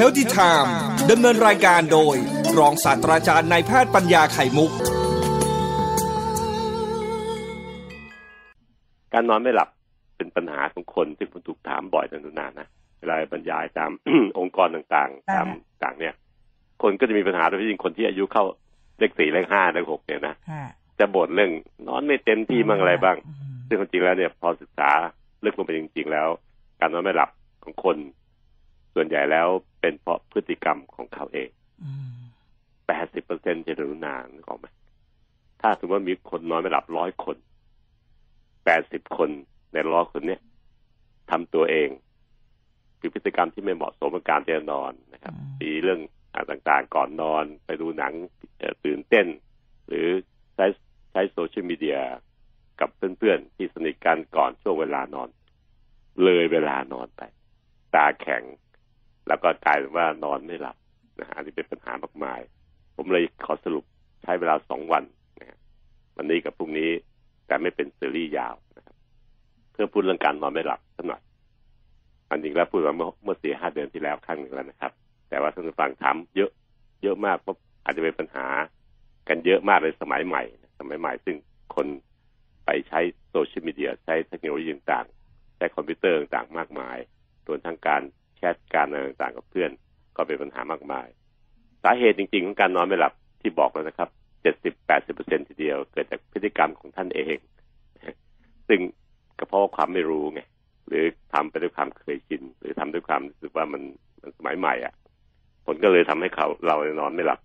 Healthy Time ดำเนินรายการโดย รองศาสตราจารย์นายแพทย์ปัญญาไข่มุก การนอนไม่หลับเป็นปัญหาของคนที่ผมถูกถามบ่อยนานๆนะเวลาบรรยายตาม องค์กรต่างๆ ตามต่างเนี่ย คนก็จะมีปัญหาโดยเฉพาะยิ่งคนที่อายุเข้าเลขสี่เลขห้าเลขหกเนี่ยนะค่ะจะบ่นเรื่องนอนไม่เต็มที่บ้างอะไรบ้างอืมซึ่งความจริงแล้วเนี่ย พอศึกษาลึกลงไปจริง ๆ แล้ว การนอนไม่หลับของคน ส่วนใหญ่แล้ว เป็นเพราะพฤติกรรมของเขาเองอืมแปดสิบเปอร์เซ็นจะรู้นานนึกออกไหมถ้าสมมติว่ามีคนนอนไม่หลับร้อยคนแปดสิบคนในร้อยคนเนี้ยทำตัวเองคือพฤติกรรมที่ไม่เหมาะสมกับการจะนอนนะครับมีเรื่องอ่าต่างๆก่อนนอนไปดูหนังเอ่อตื่นเต้น หรือใช้ใช้โซเชียลมีเดียกับเพื่อนๆ ที่สนิทกันก่อนช่วงเวลานอน เลยเวลานอนไป ตาแข็ง แล้วก็กลายเป็นว่านอนไม่หลับนะฮะอันนี้เป็นปัญหามากมาย ผมเลยขอสรุปใช้เวลาสองวันนะฮะวันนี้กับพรุ่งนี้แต่ไม่เป็นซีรีส์ยาวนะครับเพื่อพูดเรื่องการนอนไม่หลับสักหน่อยอันจริงแล้วพูดมาเมื่อเมื่อสี่ห้าเดือนที่แล้วครั้งหนึ่งแล้วนะครับ แต่ว่าท่านผู้ฟังถามเยอะเยอะมากเพราะอาจจะเป็นปัญหากันเยอะมากในสมัยใหม่ สมัยใหม่ ซึ่งคนไปใช้โซเชียลมีเดียใช้เทคโนโลยีต่างๆใช้คอมพิวเตอร์ต่างๆมากมายรวมทั้งการ ทการอะไรต่างๆกับเพื่อน ก็เป็นปัญหามากมาย สาเหตุจริงๆของการนอนไม่หลับที่บอกแล้วนะครับเจ็ดสิบแปดสิบเปอร์เซ็นต์ทีเดียวเกิดจากพฤติกรรมของท่านเอง ซึ่งก็เพราะความไม่รู้ไงหรือทำไปด้วยความเคยชินหรือทำด้วยความรู้สึกว่ามันมันสมัยใหม่อะผลก็เลยทำให้เขาเรานอนไม่หลับ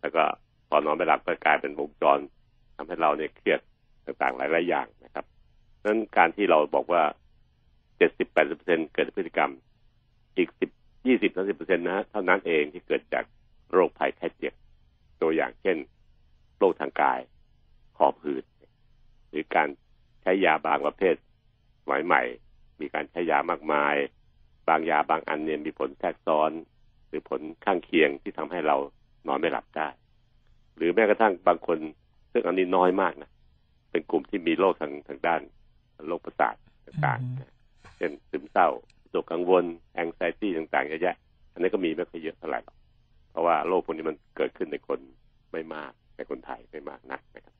แล้วก็พอนอนไม่หลับก็กลายเป็นวงจรทำให้เราเนี่ยเครียดต่างๆหลายๆอย่างนะครับนั้นการที่เราบอกว่าเจ็ดสิบแปดสิบเปอร์เซ็นเกิดจากพฤติกรรม อีกสิบยี่สิบสามสิบเปอร์เซ็นต์นะฮะเท่านั้นเองที่เกิดจากโรคภัยแค่เจ็บตัวอย่างเช่น โรคทางกายหอบหืด หรือการใช้ยาบางประเภทสมัยใหม่ มีการใช้ยามากมาย บางยาบางอันเนี่ยมีผลแทรกซ้อน หรือผลข้างเคียงที่ทำให้เรานอนไม่หลับได้ หรือแม้กระทั่งบางคนซึ่งอันนี้น้อยมากนะเป็นกลุ่มที่มีโรคทางทางด้านโรคประสาทต่างๆนะเช่นซึมเศร้าวิ ตกกังวลแองไซตี้ต่างๆเยอะแยะอันนี้ก็มีไม่ค่อยเยอะเท่าไหร่หรอกเพราะว่าโรคพวกนี้มันเกิดขึ้นในคนไม่มากในคนไทยไม่มากนักนะครับ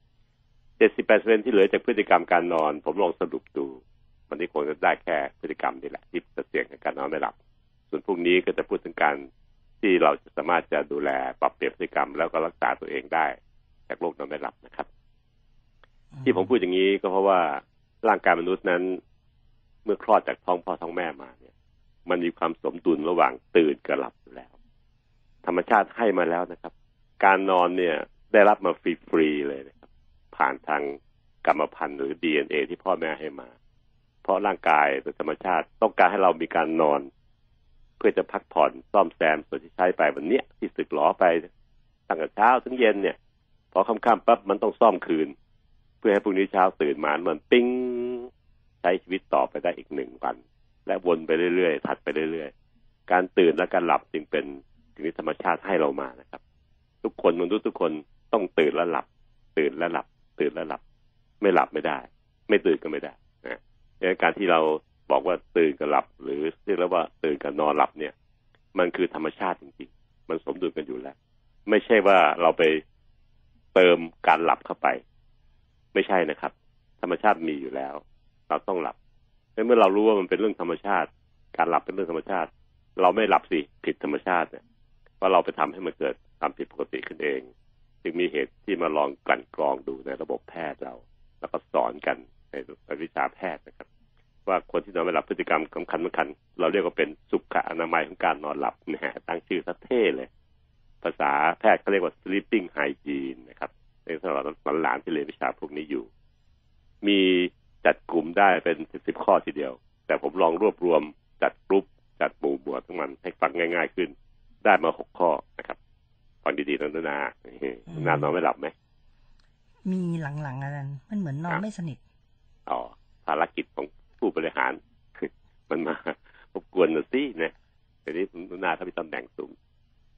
เจ็ดสิบแปดเปอร์เซ็นที่เหลือจากพฤติกรรมการนอน ผมลองสรุปดูวันนี้คงจะได้แค่พฤติกรรมนี่แหละที่จะเสี่ยงในการนอนไม่หลับ ส่วนพรุ่งนี้ก็จะพูดถึงการที่เราจะสามารถจะดูแลปรับเปลี่ยนพฤติกรรมแล้วก็รักษาตัวเองได้ จากโรคนอนไม่หลับนะครับ ที่ผมพูดอย่างนี้ก็เพราะว่าร่างกายมนุษย์นั้น เมื่อคลอดจากท้องพ่อท้องแม่มา มันมีความสมดุลระหว่างตื่นกับหลับอยู่แล้ว ธรรมชาติให้มาแล้วนะครับ การนอนเนี่ยได้รับมาฟรีๆเลยนะครับ ผ่านทางกรรมพันธุ์หรือ DNA ที่พ่อแม่ให้มา เพราะร่างกายโดยธรรมชาติต้องการให้เรามีการนอน เพื่อจะพักผ่อนซ่อมแซมส่วนที่ใช้ไปวันเนี้ยที่สึกหลอไปตั้งแต่เช้าถึงเย็นเนี่ย พอค่ำๆปั๊บมันต้องซ่อมคืน เพื่อให้พรุ่งนี้เช้าตื่นมามันปิ้งใช้ชีวิตต่อไปได้อีกหนึ่งวัน และวนไปเรื่อยๆถัดไปเรื่อยๆ การตื่นและการหลับจึงเป็นสิ่งที่ธรรมชาติให้เรามานะครับ ทุกคนมนุษย์ทุกคนต้องตื่นและหลับ ตื่นและหลับ ตื่นและหลับ ไม่หลับไม่ได้ ไม่ตื่นก็ไม่ได้นะดังนั้นการที่เราบอกว่าตื่นกับหลับ หรือเรียกแล้วว่าตื่นกับนอนหลับเนี่ย มันคือธรรมชาติจริงๆ มันสมดุลกันอยู่แล้ว ไม่ใช่ว่าเราไปเติมการหลับเข้าไป ไม่ใช่นะครับ ธรรมชาติมีอยู่แล้ว เราต้องหลับ เมื่อเรารู้ว่ามันเป็นเรื่องธรรมชาติ การหลับเป็นเรื่องธรรมชาติ เราไม่หลับสิผิดธรรมชาติเนี่ยว่าเราไปทำให้มันเกิดความผิดปกติขึ้นเอง จึงมีเหตุที่มาลองกลั่นกรองดูในระบบแพทย์เรา แล้วก็สอนกันในวิชาแพทย์นะครับ ว่าคนที่นอนไม่หลับพฤติกรรมสำคัญสำคัญ เราเรียกว่าเป็นสุขอนามัยของการนอนหลับนะฮะตั้งชื่อซะเท่เลย ภาษาแพทย์เขาเรียกว่า sleeping hygiene นะครับในสำหรับหลานที่เรียนวิชาพวกนี้อยู่ มี จัดกลุ่มได้เป็นสิบข้อทีเดียว แต่ผมลองรวบรวมจัดกลุ่มจัดหมู่หมวดทั้งมันให้ฟังง่าย ๆ ขึ้น ได้มาหกข้อนะครับฟังดีๆนะนานานอนไม่หลับไหมมีหลังๆอาจารย์มันเหมือนนอนไม่สนิทอ๋อภารกิจของผู้บริหารมันมารบกวนนะสินะทีนี้นาถ้ามีตำแหน่งสูง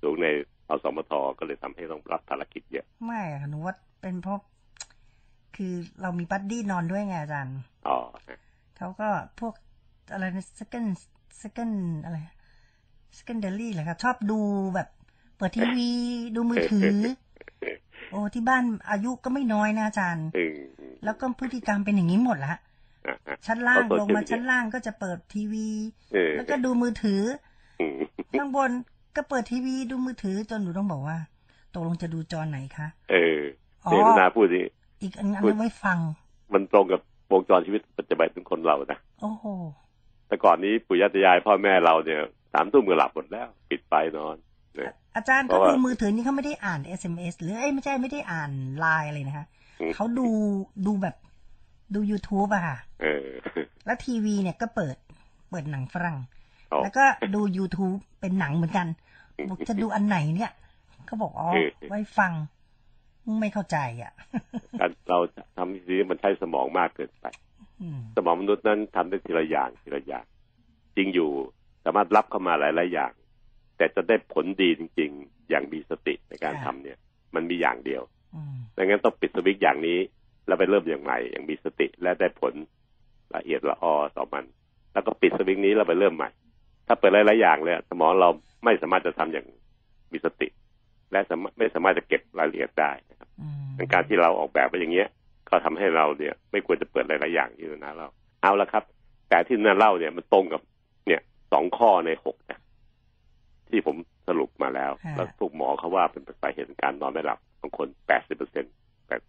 สูงในอสมทก็เลยทำให้ต้องรับภารกิจเยอะ ไม่อะหนูว่าเป็นเพราะ คือเรามี buddy นอนด้วยไงอาจารย์อ๋อเขาก็พวกอะไรนะ second second อะไร secondary เหรอครับ ชอบดูแบบ เปิดทีวีดูมือถือ โอ้ที่บ้านอายุก็ไม่น้อยนะอาจารย์อืมแล้วก็พฤติกรรมเป็นอย่างนี้หมดละอะอะชั้นล่างเอาลงมา social ชั้นล่างก็จะเปิดทีวีเออแล้วก็ดูมือถืออืมข้างบนก็เปิดทีวีดูมือถือจนหนูต้องบอกว่าตกลงจะดูจอไหนคะ เอออ๋อเจตนาพูดนี่ อีกอันอันพูดนั้นไว้ฟัง มันตรงกับวงจรชีวิตปัจจุบันของคนเรานะโอ้โหแต่ก่อนนี้ปู่ย่าตายายพ่อแม่เราเนี่ยสามทุ่มก็หลับหมดแล้ว ปิดไฟนอนเนี่ยอาจารย์เพก็ราะว่าดูมือถือนี่เขาไม่ได้อ่าน SMS หรือเอ้ยไม่ใช่ไม่ได้อ่านไลน์อะไรนะคะอืมเขาดูดูแบบดู YouTube อะค่ะเออแล้วทีวีเนี่ยก็เปิดเปิดหนังฝรั่งอ๋อแล้วก็ดู YouTube เป็นหนังเหมือนกัน บอกจะดูอันไหนเนี่ยเขาบอกอ๋อเออไว้ฟัง ไม่เข้าใจอะการเราทำสิ่งนี้มันใช้สมองมากเกินไปอืมสมองมนุษย์นั้นทำได้ทีละอย่างทีละอย่าง จริงอยู่สามารถรับเข้ามาหลายๆอย่าง แต่จะได้ผลดีจริง ๆ อย่างมีสติในการทำเนี่ย มันมีอย่างเดียวอืมดังนั้นต้องปิดสวิตช์อย่างนี้ แล้วไปเริ่มอย่างใหม่อย่างมีสติและได้ผลละเอียดละออต่อมัน แล้วก็ปิดสวิตช์นี้แล้วไปเริ่มใหม่ ถ้าเปิดหลายๆอย่างเลยสมองเราไม่สามารถจะทำอย่างมีสติ และสามารถไม่สามารถจะเก็บรายละเอียดได้นะครับอืมในการที่เราออกแบบไปอย่างเงี้ย ก็ทำให้เราเนี่ย ไม่ควรจะเปิดหลายๆอย่างที่นาเล่าเอาละครับ แต่ที่นาเล่าเนี่ยมันตรงกับเนี่ยสองข้อในหกนะที่ผมสรุปมาแล้ว แล้วพวกหมอเขาว่าเป็นสาเหตุของการนอนไม่หลับบางคนแปดสิบเปอร์เซ็นต์แปด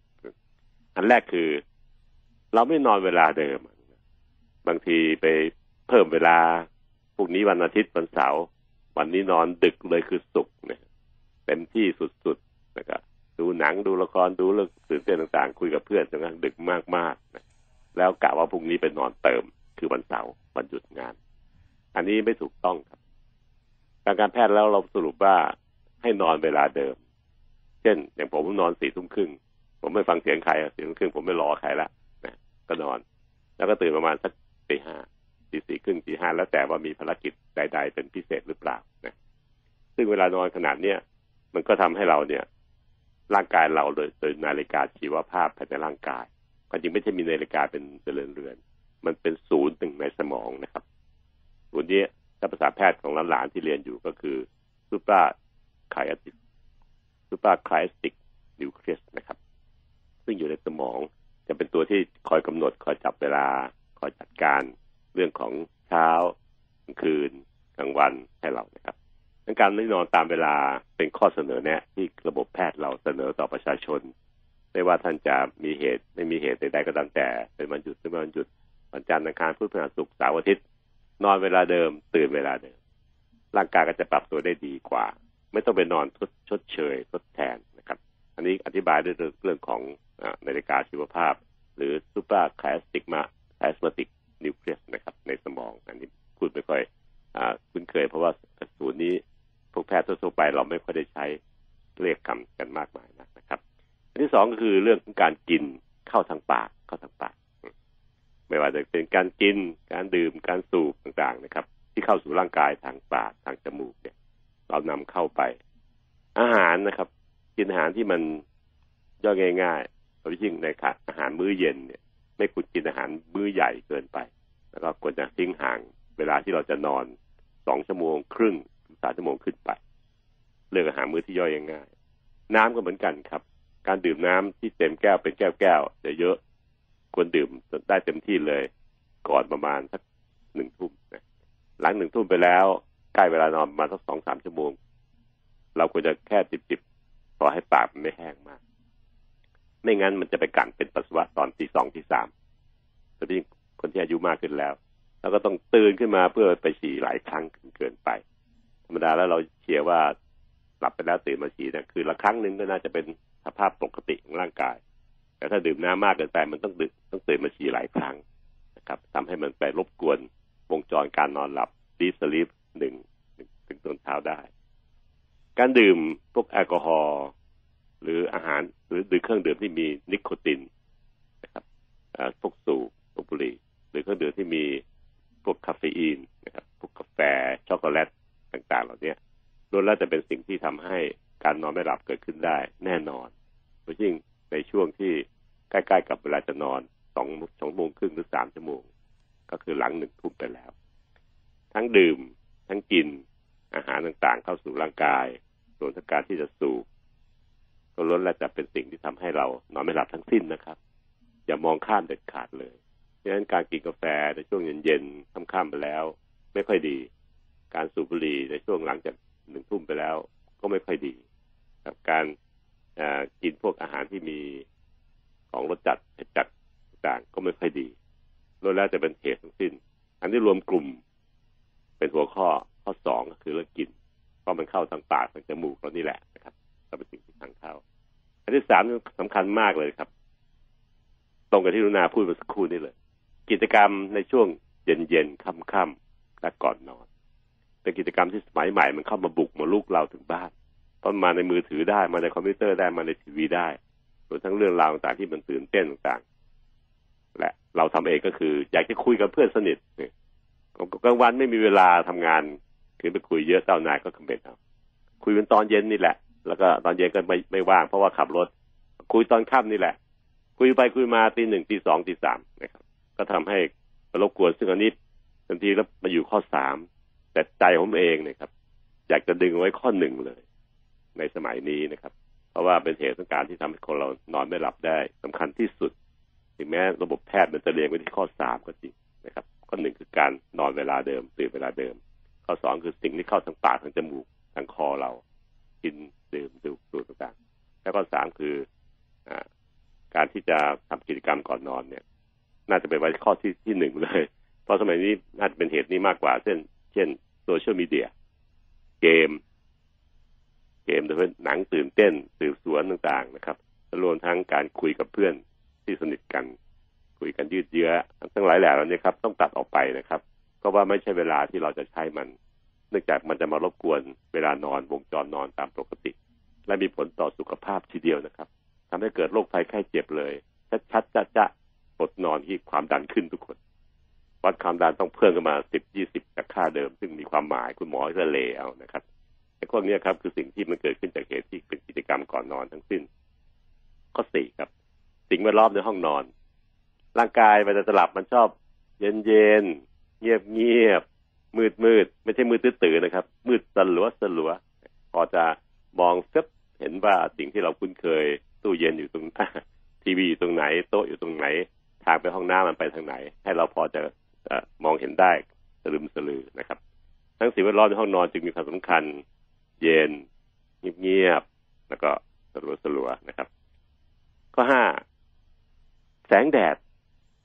อันแรกคือ เราไม่นอนเวลาเดิม บางทีไปเพิ่มเวลาพรุ่งนี้วันอาทิตย์วันเสาร์วันนี้นอนดึกเลยคือศุกร์เนี่ย เต็มที่สุดๆนะครับดูหนังดูละครดูเรื่องตื่นเต้นต่างๆ คุยกับเพื่อนจนกระทั่งดึกมากๆนะแล้วกะว่าพรุ่งนี้ไปนอนเติมคือวันเสาร์วันหยุดงาน อันนี้ไม่ถูกต้องครับทางการแพทย์แล้วเราสรุปว่าให้นอนเวลาเดิม เช่น อย่างผมนอนสี่ทุ่มครึ่งผมไม่ฟังเสียงใครสี่ทุ่มครึ่งผมไม่รอใครละนะก็นอน แล้วก็ตื่นประมาณสักตีห้าตีสี่ครึ่งตีห้าแล้วแต่ว่ามีภารกิจใด ๆ เป็นพิเศษหรือเปล่านะซึ่งเวลานอนขนาดเนี้ย มันก็ทำให้เราเนี่ย ร่างกายเราโดยโดยนาฬิกาชีวภาพภายในร่างกายความจริงไม่ใช่มีนาฬิกาเป็นเรือนเรือน มันเป็นศูนย์หนึ่งในสมองนะครับศูนย์นี้ถ้าภาษาแพทย์ของหลานๆที่เรียนอยู่ก็คือซูปราไคอาติกซูปราไคสติกนิวเคลียสนะครับ ซึ่งอยู่ในสมองจะเป็นตัวที่คอยกำหนด คอยจับเวลา คอยจัดการเรื่องของเช้ากลางคืนกลางวันให้เรานะครับ ดังการไม่นอนตามเวลาเป็นข้อเสนอแนะที่ระบบแพทย์เราเสนอต่อประชาชน ไม่ว่าท่านจะมีเหตุไม่มีเหตุใดๆก็ตามแต่ เป็นวันหยุดหรือไม่วันหยุดวันจันทร์อังคารพุธพฤหัสศุกร์เสาร์อาทิตย์นอนเวลาเดิม ตื่นเวลาเดิม ร่างกายก็จะปรับตัวได้ดีกว่า ไม่ต้องไปนอนทดชดเชยทดแทนนะครับ อันนี้อธิบายด้วยเรื่องของนาฬิกาชีวภาพ หรือซูเปอร์แคลสติกมาแคลสมาติกนิวเคลียสนะครับ ในสมองอันนี้พูดไม่ค่อยอคุ้นเคยเพราะว่าศูนย์นี้ พวกแพทย์ทั่วๆไปเราไม่ค่อยได้ใช้เรียกคำกันมากมายนักนะครับ อันที่สองก็คือเรื่องของการกินเข้าทางปากเข้าทางปาก ไม่ว่าจะเป็นการกินการดื่มการสูบต่างๆนะครับ ที่เข้าสู่ร่างกายทางปากทางจมูกเนี่ย เรานำเข้าไป อาหารนะครับ กินอาหารที่มันย่อยง่ายๆโดยยิ่งในค่ะอาหารมื้อเย็นเนี่ย ไม่ควรกินอาหารมื้อใหญ่เกินไป แล้วก็ควรจะทิ้งห่างเวลาที่เราจะนอนสองชั่วโมงครึ่ง งสามชั่วโมงขึ้นไป เลือกอาหารมื้อที่ย่อยง่าย น้ำก็เหมือนกันครับ การดื่มน้ำที่เต็มแก้วเป็นแก้วแก้วจะเยอะควรดื่มได้เต็มที่เลย ก่อนประมาณสักหนึ่งทุ่มนะหลังหนึ่งทุ่มไปแล้วใกล้เวลานอนประมาณสักสองสามชั่วโมง เราควรจะแค่จิบๆพอให้ปากมันไม่แห้งมาก ไม่งั้นมันจะไปกันเป็นปัสสาวะตอนที่สองที่สามแต่ที่คนที่อายุมากขึ้นแล้ว แล้วก็ต้องตื่นขึ้นมาเพื่อไปฉี่หลายครั้งเกินไป ธรรมดาแล้วเราเชียร์ว่าหลับไปแล้วตื่นมาฉี่นะคือละครั้งหนึ่งก็น่าจะเป็นสภาพปกติของร่างกาย แต่ถ้าดื่มน้ำมากเกินไปมันต้องดึกต้องตื่นมาฉี่หลายครั้งนะครับทำให้มันไปรบกวนวงจรการนอนหลับดีสลีปหนึ่งถึงตอนเช้าได้ การดื่มพวกแอลกอฮอล์หรืออาหารหรือดื่มเครื่องดื่มที่มีนิโคตินนะครับพวกสูบบุหรี่หรือเครื่องดื่มที่มีพวกคาเฟอีน แล้วจะเป็นสิ่งที่ทำให้การนอนไม่หลับเกิดขึ้นได้แน่นอนโดยยิ่งในช่วงที่ใกล้ๆกับเวลาจะนอนสองสองโมงครึ่งหรือสามชั่วโมง ก็คือหลังหนึ่งทุ่มไปแล้ว ทั้งดื่ม ทั้งกินอาหารต่างๆ เข้าสู่ร่างกายส่วนทางการที่จะสูบก็ล้วนแล้วจะเป็นสิ่งที่ทำให้เรานอนไม่หลับทั้งสิ้นนะครับ อย่ามองข้ามเด็ดขาดเลยดังนั้นการกินกาแฟในช่วงเย็นๆค่ำๆไปแล้ว ไม่ค่อยดี การสูบบุหรี่ในช่วงหลังจาก ทุ่มไปแล้ว ก็ไม่ค่อยดีกับการกินพวกอาหารที่มีของรสจัดเผ็ดจัดต่างก็ไม่ค่อยดีล้วนแล้วจะเป็นเหตุทั้งสิ้น อันนี้รวมกลุ่มเป็นหัวข้อข้อสองก็คือเรื่องกินเพราะมันเข้าทางปากทางจมูกเรานี่แหละนะครับก็เป็นสิ่งที่ทางเข้าอันที่สามสำคัญมากเลยครับ ตรงกับที่รุนาพูดเมื่อสักครู่นี้เลย กิจกรรมในช่วงเย็นเย็นค่ำๆและก่อนนอน เป็นกิจกรรมที่สมัยใหม่มันเข้ามาบุกมาลุกเราถึงบ้านต้นมาในมือถือได้มาในคอมพิวเตอร์ได้มาในทีวีได้รวมทั้งเรื่องราวต่างๆที่มันตื่นเต้นต่างๆ และเราทำเองก็คือ อยากจะคุยกับเพื่อนสนิทเนี่ยกลางวันไม่มีเวลาทำงานคือไปคุยเยอะเจ้านายก็คอมเมนต์เอาคุยเป็นตอนเย็นนี่แหละ แล้วก็ตอนเย็นก็ไม่ไม่ว่างเพราะว่าขับรถ คุยตอนค่ำนี่แหละ คุยไปคุยมาตีหนึ่งตีสองตีสามนะครับ ก็ทำให้รบกวนซึ่งอันนี้ทันทีแล้วมาอยู่ข้อสาม แต่ใจผมเองเนี่ยครับ อยากจะดึงไว้ข้อหนึ่งเลย ในสมัยนี้นะครับ เพราะว่าเป็นเหตุสังการที่ทำให้คนเรานอนไม่หลับได้สำคัญที่สุด ถึงแม้ระบบแพทย์มันจะเรียงไว้ที่ข้อสามก็จริงนะครับ ข้อหนึ่งคือการนอนเวลาเดิมตื่นเวลาเดิม ข้อสองคือสิ่งที่เข้าทางปากทางจมูกทางคอเรา กินดื่มดูดสูดต่างๆ แล้วก็สามคืออการที่จะทำกิจกรรมก่อนนอนเนี่ย น่าจะเป็นไว้ข้อที่ที่หนึ่งเลย เพราะสมัยนี้น่าจะเป็นเหตุนี้มากกว่า เช่น เช่นโซเชียลมีเดีย เกม เกมโดยเฉพาะหนังตื่นเต้นสืบสวนต่างๆนะครับรวมทั้งการคุยกับเพื่อนที่สนิทกัน คุยกันยืดเยื้อทั้งหลายแหล่เหล่านี้ครับ ต้องตัดออกไปนะครับ เพราะว่าไม่ใช่เวลาที่เราจะใช้มัน เนื่องจากมันจะมารบกวนเวลานอนวงจรนอนตามปกติ และมีผลต่อสุขภาพทีเดียวนะครับทำให้เกิดโรคภัยไข้เจ็บเลย ชัดๆจะจะปดนอนที่ความดันขึ้นทุกคน วัดความดันต้องเพิ่มขึ้นมาสิบยี่สิบจากค่าเดิม ซึ่งมีความหมายคุณหมอจะเลเอานะครับไอ้พวกนี้ครับคือสิ่งที่มันเกิดขึ้นจากเหตุที่เป็นกิจกรรมก่อนนอนทั้งสิ้น ข้อสี่ครับ สิ่งแวดล้อมในห้องนอน ร่างกายมันจะหลับมันชอบ เย็นเย็นเงียบเงียบมืดมืดไม่ใช่มืดตื้อนะครับ มืดสลัวสลัวพอจะมองเซบเห็นว่าสิ่งที่เราคุ้นเคย ตู้เย็นอยู่ตรงทีวีอยู่ตรงไหน โต๊ะอยู่ตรงไหน ทางไปห้องน้ำมันไปทางไหน ให้เราพอจะ มองเห็นได้สลืมสลือนะครับ ทั้งสิ่งแวดล้อมในห้องนอนจึงมีความสำคัญ เย็นเงียบๆแล้วก็สลัวสลัวนะครับ ข้อห้าแสงแดด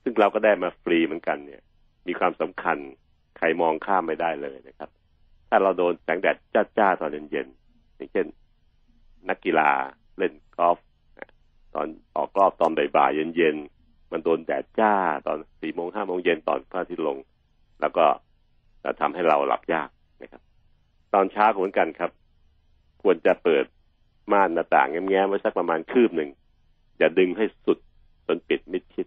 ซึ่งเราก็ได้มาฟรีเหมือนกันเนี่ย มีความสำคัญใครมองข้ามไม่ได้เลยนะครับ ถ้าเราโดนแสงแดดจ้าๆตอนเย็นๆอย่างเช่น นักกีฬาเล่นกอล์ฟตอนออกรอบตอนบ่ายๆเย็นๆ มันโดนแดดจ้าตอนสี่โมงห้าโมงเย็นตอนพระอาทิตย์ลง แล้วก็จะทำให้เราหลับยากนะครับ ตอนเช้าเหมือนกันครับ ควรจะเปิดม่านหน้าต่างแง้มไว้สักประมาณคืบหนึ่งอย่าดึงให้สุดจนปิดมิดชิด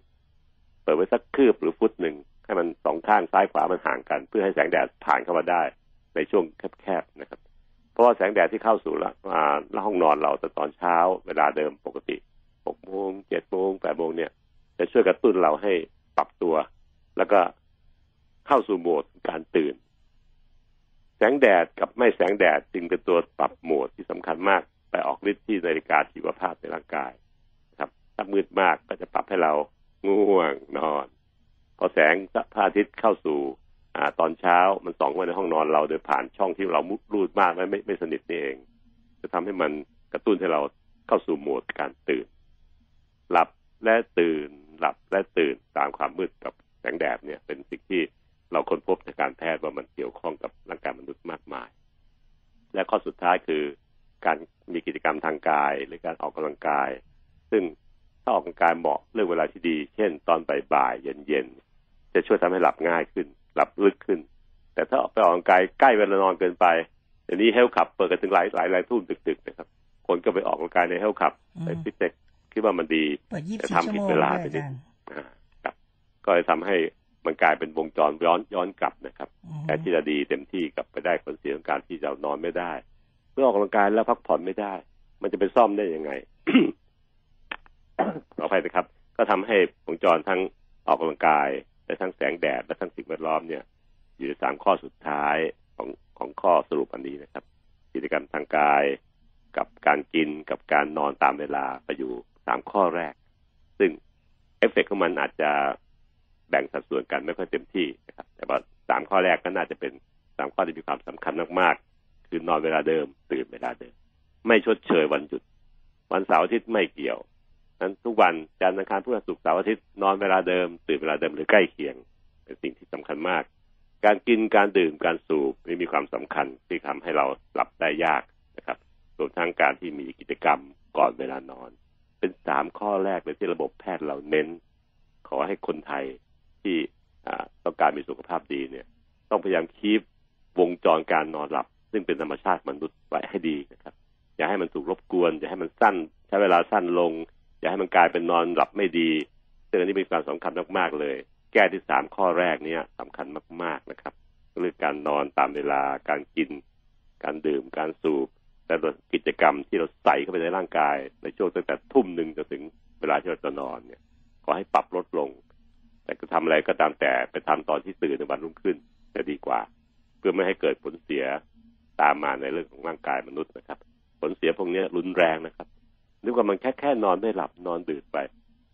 เปิดไว้สักคืบหรือฟุตหนึ่งให้มันสองข้างซ้ายขวามันห่างกัน เพื่อให้แสงแดดผ่านเข้ามาได้ในช่วงแคบๆนะครับ เพราะว่าแสงแดดที่เข้าสู่ละมาห้องนอนเราแต่ตอนเช้าเวลาเดิมปกติหกโมงเจ็ดโมงแปดโมงเนี่ย จะช่วยกระตุ้นเราให้ปรับตัว แล้วก็เข้าสู่โหมดการตื่น แสงแดดกับไม่แสงแดดจึงเป็นตัวปรับโหมดที่สำคัญมากไปออกฤทธิ์ที่นาฬิกาชีวภาพในร่างกายครับ ถ้ามืดมากก็จะปรับให้เราง่วงนอน พอแสงพระอาทิตย์เข้าสู่อ่าตอนเช้ามันส่องมาในห้องนอนเราโดยผ่านช่องที่เรามุดรูดมากไม่ไม่ไม่สนิทนี่เอง จะทำให้มันกระตุ้นให้เราเข้าสู่โหมดการตื่น หลับและตื่น หลับและตื่นตามความมืดกับแสงแดดเนี่ย เป็นสิ่งที่เราค้นพบในการแพทย์ว่ามันเกี่ยวข้องกับร่างกายมนุษย์มากมาย และข้อสุดท้ายคือการมีกิจกรรมทางกาย หรือการออกกำลังกาย ซึ่งถ้าออกกำลังกายเหมาะเรื่องเวลาที่ดี เช่น ตอนบ่ายๆเย็นๆจะช่วยทำให้หลับง่ายขึ้น หลับลึกขึ้น แต่ถ้าออกไปออกกำลังกายใกล้เวลานอนเกินไปเดี๋ยวนี้เฮลขับเปิดกันถึงหลายหลายหลายทุ่มดึกๆนะครับคนก็ไปออกกำลังกายในเฮลขับในฟิตเนส คิดว่ามันดีเปิดยี่สิแต่บสี่ทำชั่วผิดโมงเวลาด้วยไปอานิดจารย์อ่าครับ ก็เลยทำให้มันกลายเป็นวงจรย้อนย้อนกลับนะครับอืมแทนที่จะดีเต็มที่กลับไปได้ผลเสียของการที่เรานอนไม่ได้เมื่อออกกำลังกายแล้วพักผ่อนไม่ได้ มันจะไปซ่อมได้ยังไงขออภัยนะครับ ก็ทำให้วงจรทั้งออกกำลังกายและทั้งแสงแดดและทั้งสิ่งแวดล้อมเนี่ย อยู่ในสามข้อสุดท้ายของของของข้อสรุปอันนี้นะครับ กิจกรรมทางกายกับการกินกับการนอนตามเวลาไปอยู่ สามข้อแรก ซึ่งเอฟเฟกต์ของมันอาจจะแบ่งสัดส่วนกันไม่ค่อยเต็มที่นะครับ แต่ว่าสามข้อแรกก็น่าจะเป็นสามข้อที่มีความสำคัญมากๆ คือนอนเวลาเดิม ตื่นเวลาเดิม ไม่ชดเชยวันหยุด วันเสาร์อาทิตย์ไม่เกี่ยวนั้นทุกวันจันทร์อังคารพฤหัสศุกร์เสาร์อาทิตย์นอนเวลาเดิม ตื่นเวลาเดิมหรือใกล้เคียง เป็นสิ่งที่สำคัญมาก การกินการดื่มการสูบนี่มีความสำคัญที่ทำให้เราหลับได้ยากนะครับรวมทั้งการที่มีกิจกรรมก่อนเวลานอน เป็นสามข้อแรกเลยที่ระบบแพทย์เราเน้น ขอให้คนไทยที่ต้องการมีสุขภาพดีเนี่ย ต้องพยายามคีบวงจรการนอนหลับ ซึ่งเป็นธรรมชาติมนุษย์ไว้ให้ดีนะครับ อย่าให้มันถูกรบกวน อย่าให้มันสั้น ใช้เวลาสั้นลง อย่าให้มันกลายเป็นนอนหลับไม่ดีซึ่งอันนี้มีความสำคัญมากๆเลย แก้ที่สามข้อแรกเนี่ยสำคัญมาก ๆนะครับเรื่องการนอนตามเวลาการกิน การดื่มการสูบ แต่กิจกรรมที่เราใส่เข้าไปในร่างกาย ในช่วงตั้งแต่ทุ่มหนึ่งจนถึงเวลาที่เราจะนอนเนี่ย ขอให้ปรับลดลง แต่ก็ทำอะไรก็ตามแต่ไปทำตอนที่ตื่นในวันรุ่งขึ้นจะดีกว่า เพื่อไม่ให้เกิดผลเสียตามมาในเรื่องของร่างกายมนุษย์นะครับ ผลเสียพวกนี้รุนแรงนะครับนึกว่ามันแค่แค่นอนไม่หลับนอนดื่นไป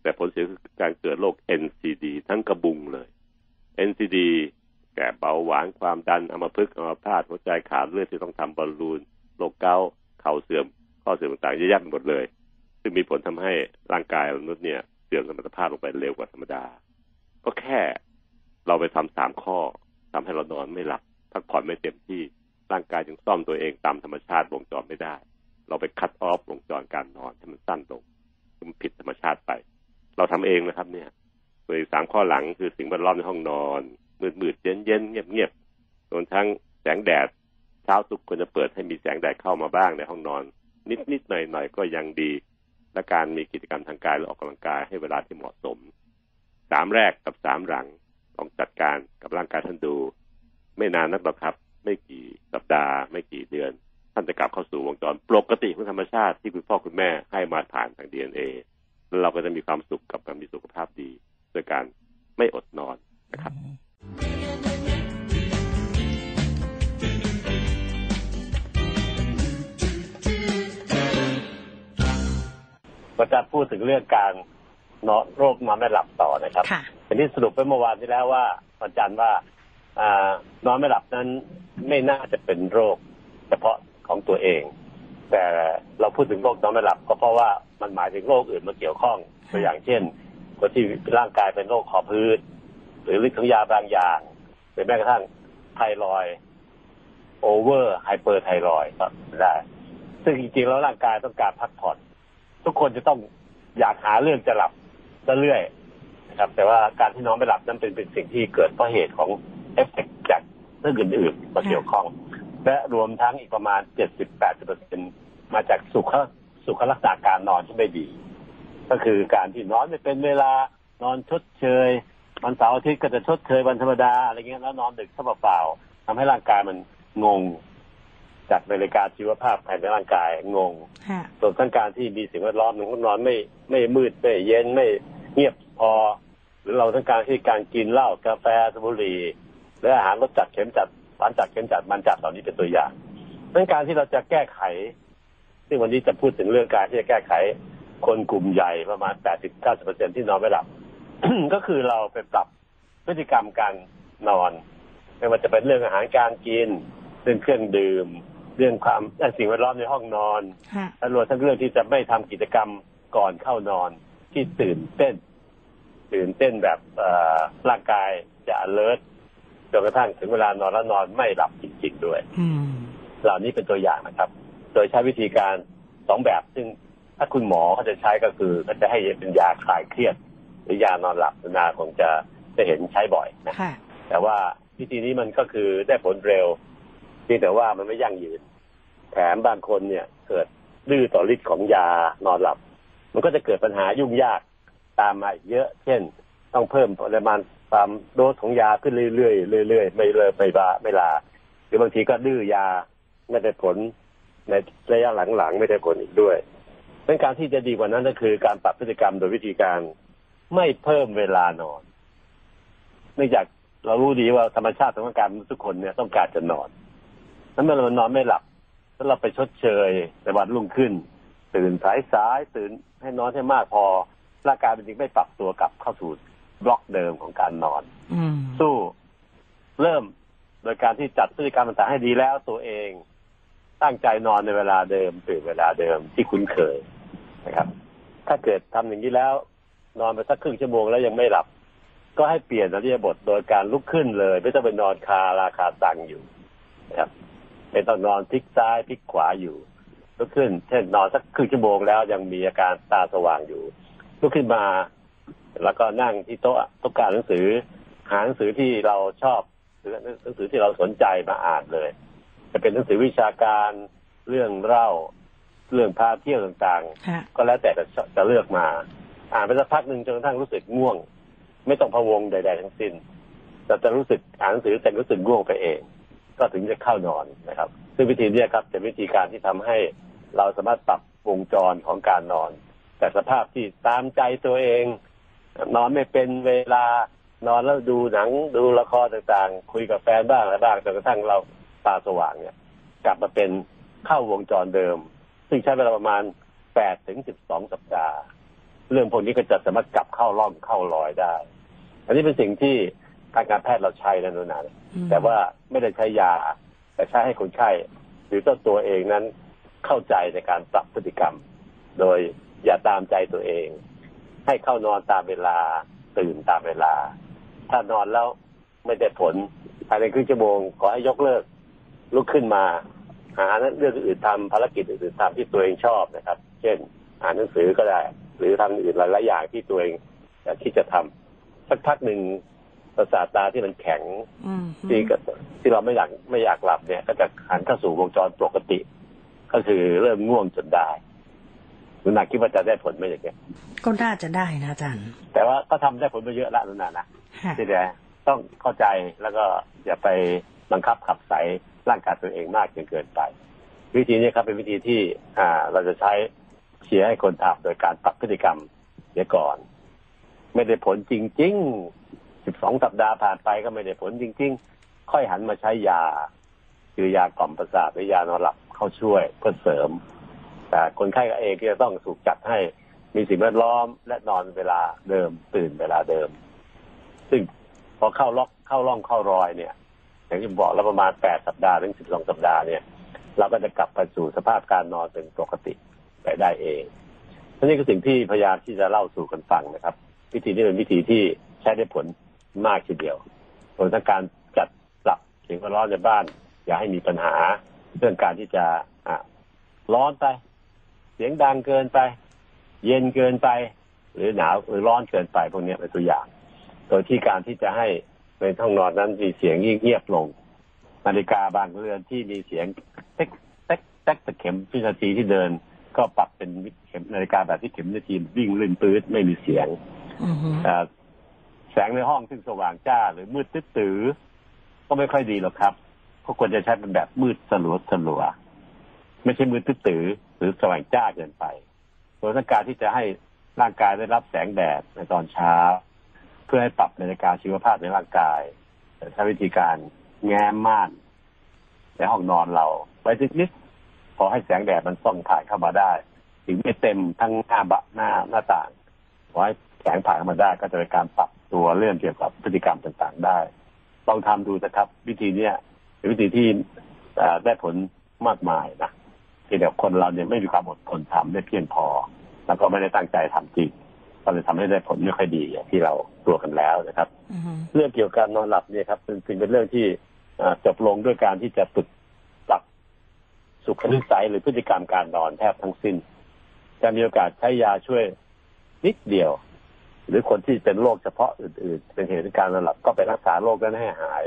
แต่ผลเสียคือการเกิดโรค NCD ทั้งกระบุงเลย NCD แก่เบาหวานความดันอัมพฤกษ์อัมพาตหัวใจขาดเลือดที่ต้องทำบอลลูน โรคเกาต์เข่าเสื่อม ข้อเสื่อมต่างๆเยอะแยะไปหมดเลย ซึ่งมีผลทำให้ร่างกายมนุษย์เนี่ยเสื่อมสมรรถภาพลงไปเร็วกว่าธรรมดา ก็แค่เราไปทำสามข้อทำให้เรานอนไม่หลับพักผ่อนไม่เต็มที่ร่างกายจึงซ่อมตัวเองตามธรรมชาติวงจรไม่ได้ เราไปคัดออฟวงจรการนอนให้มันสั้นลงมันผิดธรรมชาติไป เราทำเองนะครับ เนี่ยโดยสามข้อหลังคือสิ่งแวดล้อมในห้องนอนมืดมืดเย็นเย็นเงียบเงียบรวมทั้งแสงแดด เช้าทุกคนจะเปิดให้มีแสงแดดเข้ามาบ้างในห้องนอน นิดนิดหน่อยหน่อยก็ยังดี และการมีกิจกรรมทางกายและออกกำลังกายให้เวลาที่เหมาะสมสามแรกกับสามหลังต้องจัดการกับร่างกายท่านดู ไม่นานนักหรอกครับ ไม่กี่สัปดาห์ ไม่กี่เดือน ท่านจะกลับเข้าสู่วงจรปกติของธรรมชาติที่คุณพ่อคุณแม่ให้มาผ่านทางดีเอ็นเอแล้วเราก็จะมีความสุขกับการมีสุขภาพดีด้วยการไม่อดนอนนะครับ ก็จะพูดถึงเรื่องการนอนโรคนอนไม่หลับต่อนะครับค่ะอันนี้สรุปไปเมื่อวานที่แล้วว่าอาจารย์ว่าอานอนไม่หลับนั้นไม่น่าจะเป็นโรคเฉพาะของตัวเอง แต่เราพูดถึงโรคนอนไม่หลับก็เพราะว่ามันหมายถึงโรคอื่นมาเกี่ยวข้องตัวอย่างเช่นคนที่ร่างกายเป็นโรคคอพอกหรือฤทธิ์ของยาบางอย่างหรือแม้กระทั่งไทรอยด์ over hyperthyroid ก็ได้ ซึ่งจริงๆแล้วร่างกายต้องการพักผ่อน ทุกคนจะต้องอยากหาเรื่องจะหลับเรื่อยนะครับ แต่ว่าการที่นอนไม่หลับนั้นเป็นเป็นสิ่งที่เกิดเพราะเหตุของเอฟเฟกต์จากเรื่องอื่นๆมาเกี่ยวข้อง และรวมทั้งอีกประมาณ 70-80เปอร์เซ็นมาจากสุขสุขลักษณะการนอนที่ไม่ดี ก็คือการที่นอนไม่เป็นเวลานอนชดเชยวันเสาร์อาทิตย์ก็จะชดเชยวันธรรมดาอะไรเงี้ยแล้วนอนดึกซะเปล่าๆทำให้ร่างกายมันงง จากนาฬิกาชีวภาพภายในร่างกายงงค่ะรวมทั้งการที่มีสิ่งแวดล้อมในห้องนอนไม่ไม่มืดไม่เย็นไม่เงียบพอ หรือเราต้องการที่การกินเหล้ากาแฟสบุหรี่และอาหารรสจัดเค็มจัดหวานจัดเค็มจัดมันจัดเหล่านี้เป็นตัวอย่างดังนั้นการที่เราจะแก้ไข ซึ่งวันนี้จะพูดถึงเรื่องการที่จะแก้ไขคนกลุ่มใหญ่ประมาณ 80-90%ที่นอนไม่หลับ ก็คือเราไปปรับพฤติกรรมการนอน ไม่ว่าจะเป็นเรื่องอาหารการกิน เรื่องเครื่องดื่ม เรื่องความเรื่องสิ่งแวดล้อมในห้องนอนค่ะและรวมทั้งเรื่องที่จะไม่ทำกิจกรรมก่อนเข้านอนที่ตื่นเต้น ตื่นเต้นแบบเอ่อร่างกายจะ alert จนกระทั่งถึงเวลานอนแล้วนอนไม่หลับจริงๆด้วยอืมเหล่านี้เป็นตัวอย่างนะครับ โดยใช้วิธีการสองแบบ ซึ่งถ้าคุณหมอเขาจะใช้ก็คือเขาจะให้เป็นยาคลายเครียด หรือยานอนหลับนาคงจะจะเห็นใช้บ่อยนะค่ะแต่ว่าวิธีนี้มันก็คือได้ผลเร็ว เพียงแต่ว่ามันไม่ยั่งยืน แถมบางคนเนี่ยเกิดดื้อต่อฤทธิ์ของยานอนหลับ มันก็จะเกิดปัญหายุ่งยากตามมาอีกเยอะ เช่น ต้องเพิ่มปริมาณความโดสของยาขึ้นเรื่อยๆเรื่อยๆไม่เลิกไม่บาไม่ลาหรือบางทีก็ดื้อยาไม่ได้ผลในระยะหลังๆไม่ได้ผลอีกด้วยดังการที่จะดีกว่านั้นก็คือการปรับพฤติกรรมโดยวิธีการไม่เพิ่มเวลานอน เนื่องจากเรารู้ดีว่าธรรมชาติของร่างกายมนุษย์ทุกคนเนี่ยต้องการจะนอน นั้นเมื่อเรานอนไม่หลับแล้วเราไปชดเชยในวันรุ่งขึ้น ตื่นสายสายตื่นให้นอนให้มากพอร่างกายมันจึงไม่ปรับตัวกลับเข้าสู่บล็อกเดิมของการนอนอืมสู้เริ่มโดยการที่จัดพฤติกรรมต่างๆให้ดีแล้วตัวเอง ตั้งใจนอนในเวลาเดิมตื่นเวลาเดิมที่คุ้นเคยนะครับ ถ้าเกิดทำอย่างนี้แล้ว นอนไปสักครึ่งชั่วโมงแล้วยังไม่หลับ ก็ให้เปลี่ยนอริยาบทโดยการลุกขึ้นเลย ไม่ต้องไปนอนคาราคาสั่งอยู่นะครับ ไม่ต้องนอนพลิกซ้ายพลิกขวาอยู่ลุกขึ้น เช่นนอนสักครึ่งชั่วโมงแล้วยังมีอาการตาสว่างอยู่ลุกขึ้นมา แล้วก็นั่งที่โต๊ะโต๊ะการหนังสือ หาหนังสือที่เราชอบหรือหนังสือที่เราสนใจมาอ่านเลย จะเป็นหนังสือวิชาการเรื่องเล่าเรื่องพาเที่ยวต่างฮะๆก็แล้วแต่จะจะเลือกมา อ่านไปสักพักหนึ่งจนกระทั่งรู้สึกง่วง ไม่ต้องพะวงใด ๆ ทั้งสิ้นแต่จะรู้สึกอ่านหนังสือแต่รู้สึกง่วงไปเอง ก็ถึงจะเข้านอนนะครับ ซึ่งวิธีนี้ครับเป็นวิธีการที่ทำให้เราสามารถปรับวงจรของการนอน แต่สภาพที่ตามใจตัวเอง นอนไม่เป็นเวลานอนแล้วดูหนังดูละครต่างๆ คุยกับแฟนบ้างอะไรบ้างจนกระทั่งเราตาสว่างเนี่ย กลับมาเป็นเข้าวงจรเดิม ซึ่งใช้เวลาประมาณแปดถึงสิบสองสัปดาห์ เรื่องพวกนี้ก็จะสามารถกลับเข้าร่องเข้ารอยได้ อันนี้เป็นสิ่งที่ ทางการแพทย์เราใช้นะนุนาอืมแต่ว่าไม่ได้ใช้ยา แต่ใช้ให้คนไข้หรือเจ้าตัวเองนั้นเข้าใจในการปรับพฤติกรรม โดยอย่าตามใจตัวเอง ให้เข้านอนตามเวลาตื่นตามเวลา ถ้านอนแล้วไม่ได้ผลภายในครึ่งชั่วโมงขอให้ยกเลิก ลุกขึ้นมา หาเรื่องอื่นทำภารกิจอื่นทำที่ตัวเองชอบนะครับ เช่น อ่านหนังสือก็ได้ หรือทำอื่นหลายๆอย่างที่ตัวเองอยากที่จะทำสักพักหนึ่ง ประสาทตาที่มันแข็งอืมที่ก็ที่เราไม่อยากไม่อยากหลับเนี่ย ก็จะหันเข้าสู่วงจรปกติ ก็คือเริ่มง่วงจนได้ลุนาคิดว่าจะได้ผลไหมอย่างเงี้ยก็น่าจะได้นะอาจารย์ แต่ว่าก็ทำได้ผลไปเยอะละลุนานะฮะที่เดียต้องเข้าใจแล้วก็อย่าไปบังคับขับใสร่างกายตัวเองมากจนเกินไป วิธีนี้ครับเป็นวิธีที่อ่าเราจะใช้เชียร์ให้คนทำโดยการปรับพฤติกรรมเสียก่อน ไม่ได้ผลจริง ๆ12สัปดาห์ผ่านไปก็ไม่ได้ผลจริง ๆ ค่อยหันมาใช้ยา คือยากล่อมประสาทหรือยานอนหลับเข้าช่วยเพื่อเสริม แต่คนไข้เองก็จะต้องถูกจัดให้มีสิ่งแวดล้อมและนอนเวลาเดิมตื่นเวลาเดิม ซึ่งพอเข้าล็อกเข้าร่องเข้ารอยเนี่ยอย่างที่บอกแล้วประมาณ8สัปดาห์ถึง12สัปดาห์เนี่ย เราก็จะกลับไปสู่สภาพการนอนเป็นปกติไปได้เองนี่คือสิ่งที่พยายามที่จะเล่าสู่กันฟังนะครับ วิธีนี้เป็นวิธีที่ใช้ได้ผล มากทีเดียวโดยทั้งการจัดปรับเสียงแวดล้อมในบ้าน อย่าให้มีปัญหาเรื่องการที่จะอะร้อนไป เสียงดังเกินไป เย็นเกินไป หรือหนาวหรือร้อนเกินไปพวกนี้เป็นตัวอย่าง โดยที่การที่จะให้ในห้องนอนนั้นมีเสียงเงียบๆลง นาฬิกาบางเรือนที่มีเสียงเต๊กเต๊กเต๊กแต่เข็มวินาทีที่เดิน ก็ปรับเป็นเข็มนาฬิกาแบบที่เข็มวินาทีวิ่งลื่นปื๊ดไม่มีเสียงอือฮึอ่า แสงในห้องซึ่งสว่างจ้า หรือมืดตื้อตื้อก็ไม่ค่อยดีหรอกครับก็ควรจะใช้เป็นแบบมืดสลัวสลัวไม่ใช่มืดตื้อตื้อหรือสว่างจ้าเกินไปโดยต้องการที่จะให้ร่างกายได้รับแสงแดดในตอนเช้า เพื่อให้ปรับนาฬิกาชีวภาพในร่างกายใช้วิธีการแง้มม่านในห้องนอนเราไว้สักนิดพอให้แสงแดดมันส่องผ่านเข้ามาได้ ถึงไม่เต็มทั้งหน้าบะหน้าหน้าต่างขอให้แสงผ่านเข้ามาได้ก็จะเป็นการปรับ ตัวเรื่องเกี่ยวกับพฤติกรรมต่างๆได้ลองทำดูนะครับ วิธีเนี้ยเป็นวิธีที่เอ่อได้ผลมากมายนะที่เดี๋ยวคนเราเนี่ยไม่มีความอดทนทำได้เพียงพอ แล้วก็ไม่ได้ตั้งใจทำจริงก็เลยทำให้ได้ผลไม่ค่อยดีอย่างที่เราตัวกันแล้วนะครับอือฮึเรื่องเกี่ยวกับการนอนหลับเนี่ยครับเป็นเป็นเป็นเรื่องที่อ่าจบลงด้วยการที่จะฝึกปรับสุขนิสัยหรือพฤติกรรมการนอนแทบทั้งสิ้นจะมีโอกาสใช้ยาช่วยนิดเดียว หรือคนที่เป็นโรคเฉพาะอื่น ๆ เป็นเหตุการนอนหลับก็ไปรักษาโรคนั้นให้หาย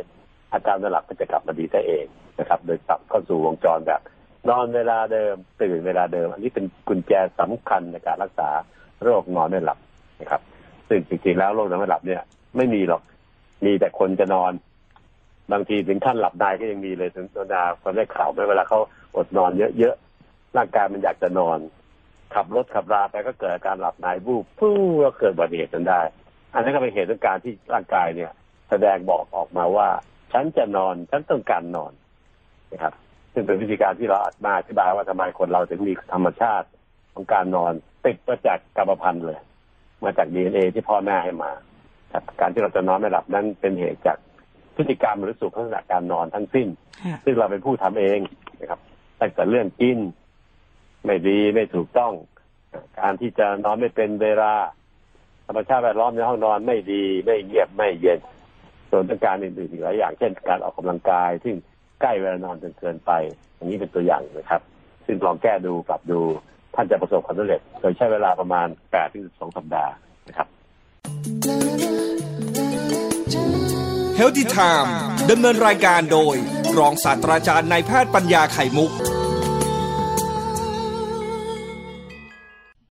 อาการนอนหลับก็จะกลับมาดีได้เองนะครับ โดยปรับเข้าสู่วงจรแบบ นอนเวลาเดิมตื่นเวลาเดิม อันนี้เป็นกุญแจสำคัญในการรักษาโรคนอนไม่หลับนะครับซึ่งจริงๆแล้วโรคนอนไม่หลับเนี่ย ไม่มีหรอกมีแต่คนจะนอน บางทีถึงขั้นหลับได้ก็ยังมีเลยถึงตัวดาคนได้ข่าวไหมเวลาเขาอดนอนเยอะๆร่างกายมันอยากจะนอน ขับรถขับราไปก็เกิดอาการหลับในวูบปุ๊บก็เกิดอุบัติเหตุจนได้ อันนั้นก็เป็นเหตุของการที่ร่างกายเนี่ย แสดงบอกออกมาว่า ฉันจะนอนฉันต้องการนอนนะครับ ซึ่งเป็นวิธีการที่เรามาอธิบายว่าทำไมคนเราถึงมีธรรมชาติของการนอนติดมาจากกรรมพันธุ์เลย มาจากดีเอ็นเอที่พ่อแม่ให้มาครับการที่เราจะนอนไม่หลับนั้นเป็นเหตุจากพฤติกรรมหรือสุขลักษณะการนอนทั้งสิ้นค่ะซึ่งเราเป็นผู้ทำเองนะครับตั้งแต่เรื่องกิน ไม่ดีไม่ถูกต้อง การที่จะนอนไม่เป็นเวลา ธรรมชาติแวดล้อมในห้องนอนไม่ดีไม่เงียบไม่เย็น ส่วนต้องการอื่นๆอีกหลายอย่าง เช่นการออกกำลังกาย ซึ่งใกล้เวลานอนจนเกินไป อย่างนี้เป็นตัวอย่างนะครับ ซึ่งลองแก้ดูปรับดูท่านจะประสบความสำเร็จโดยใช้เวลาประมาณ8ถึง12สัปดาห์นะครับ Healthy Time ดำเนินรายการโดย รองศาสตราจารย์นายแพทย์ปัญญาไข่มุก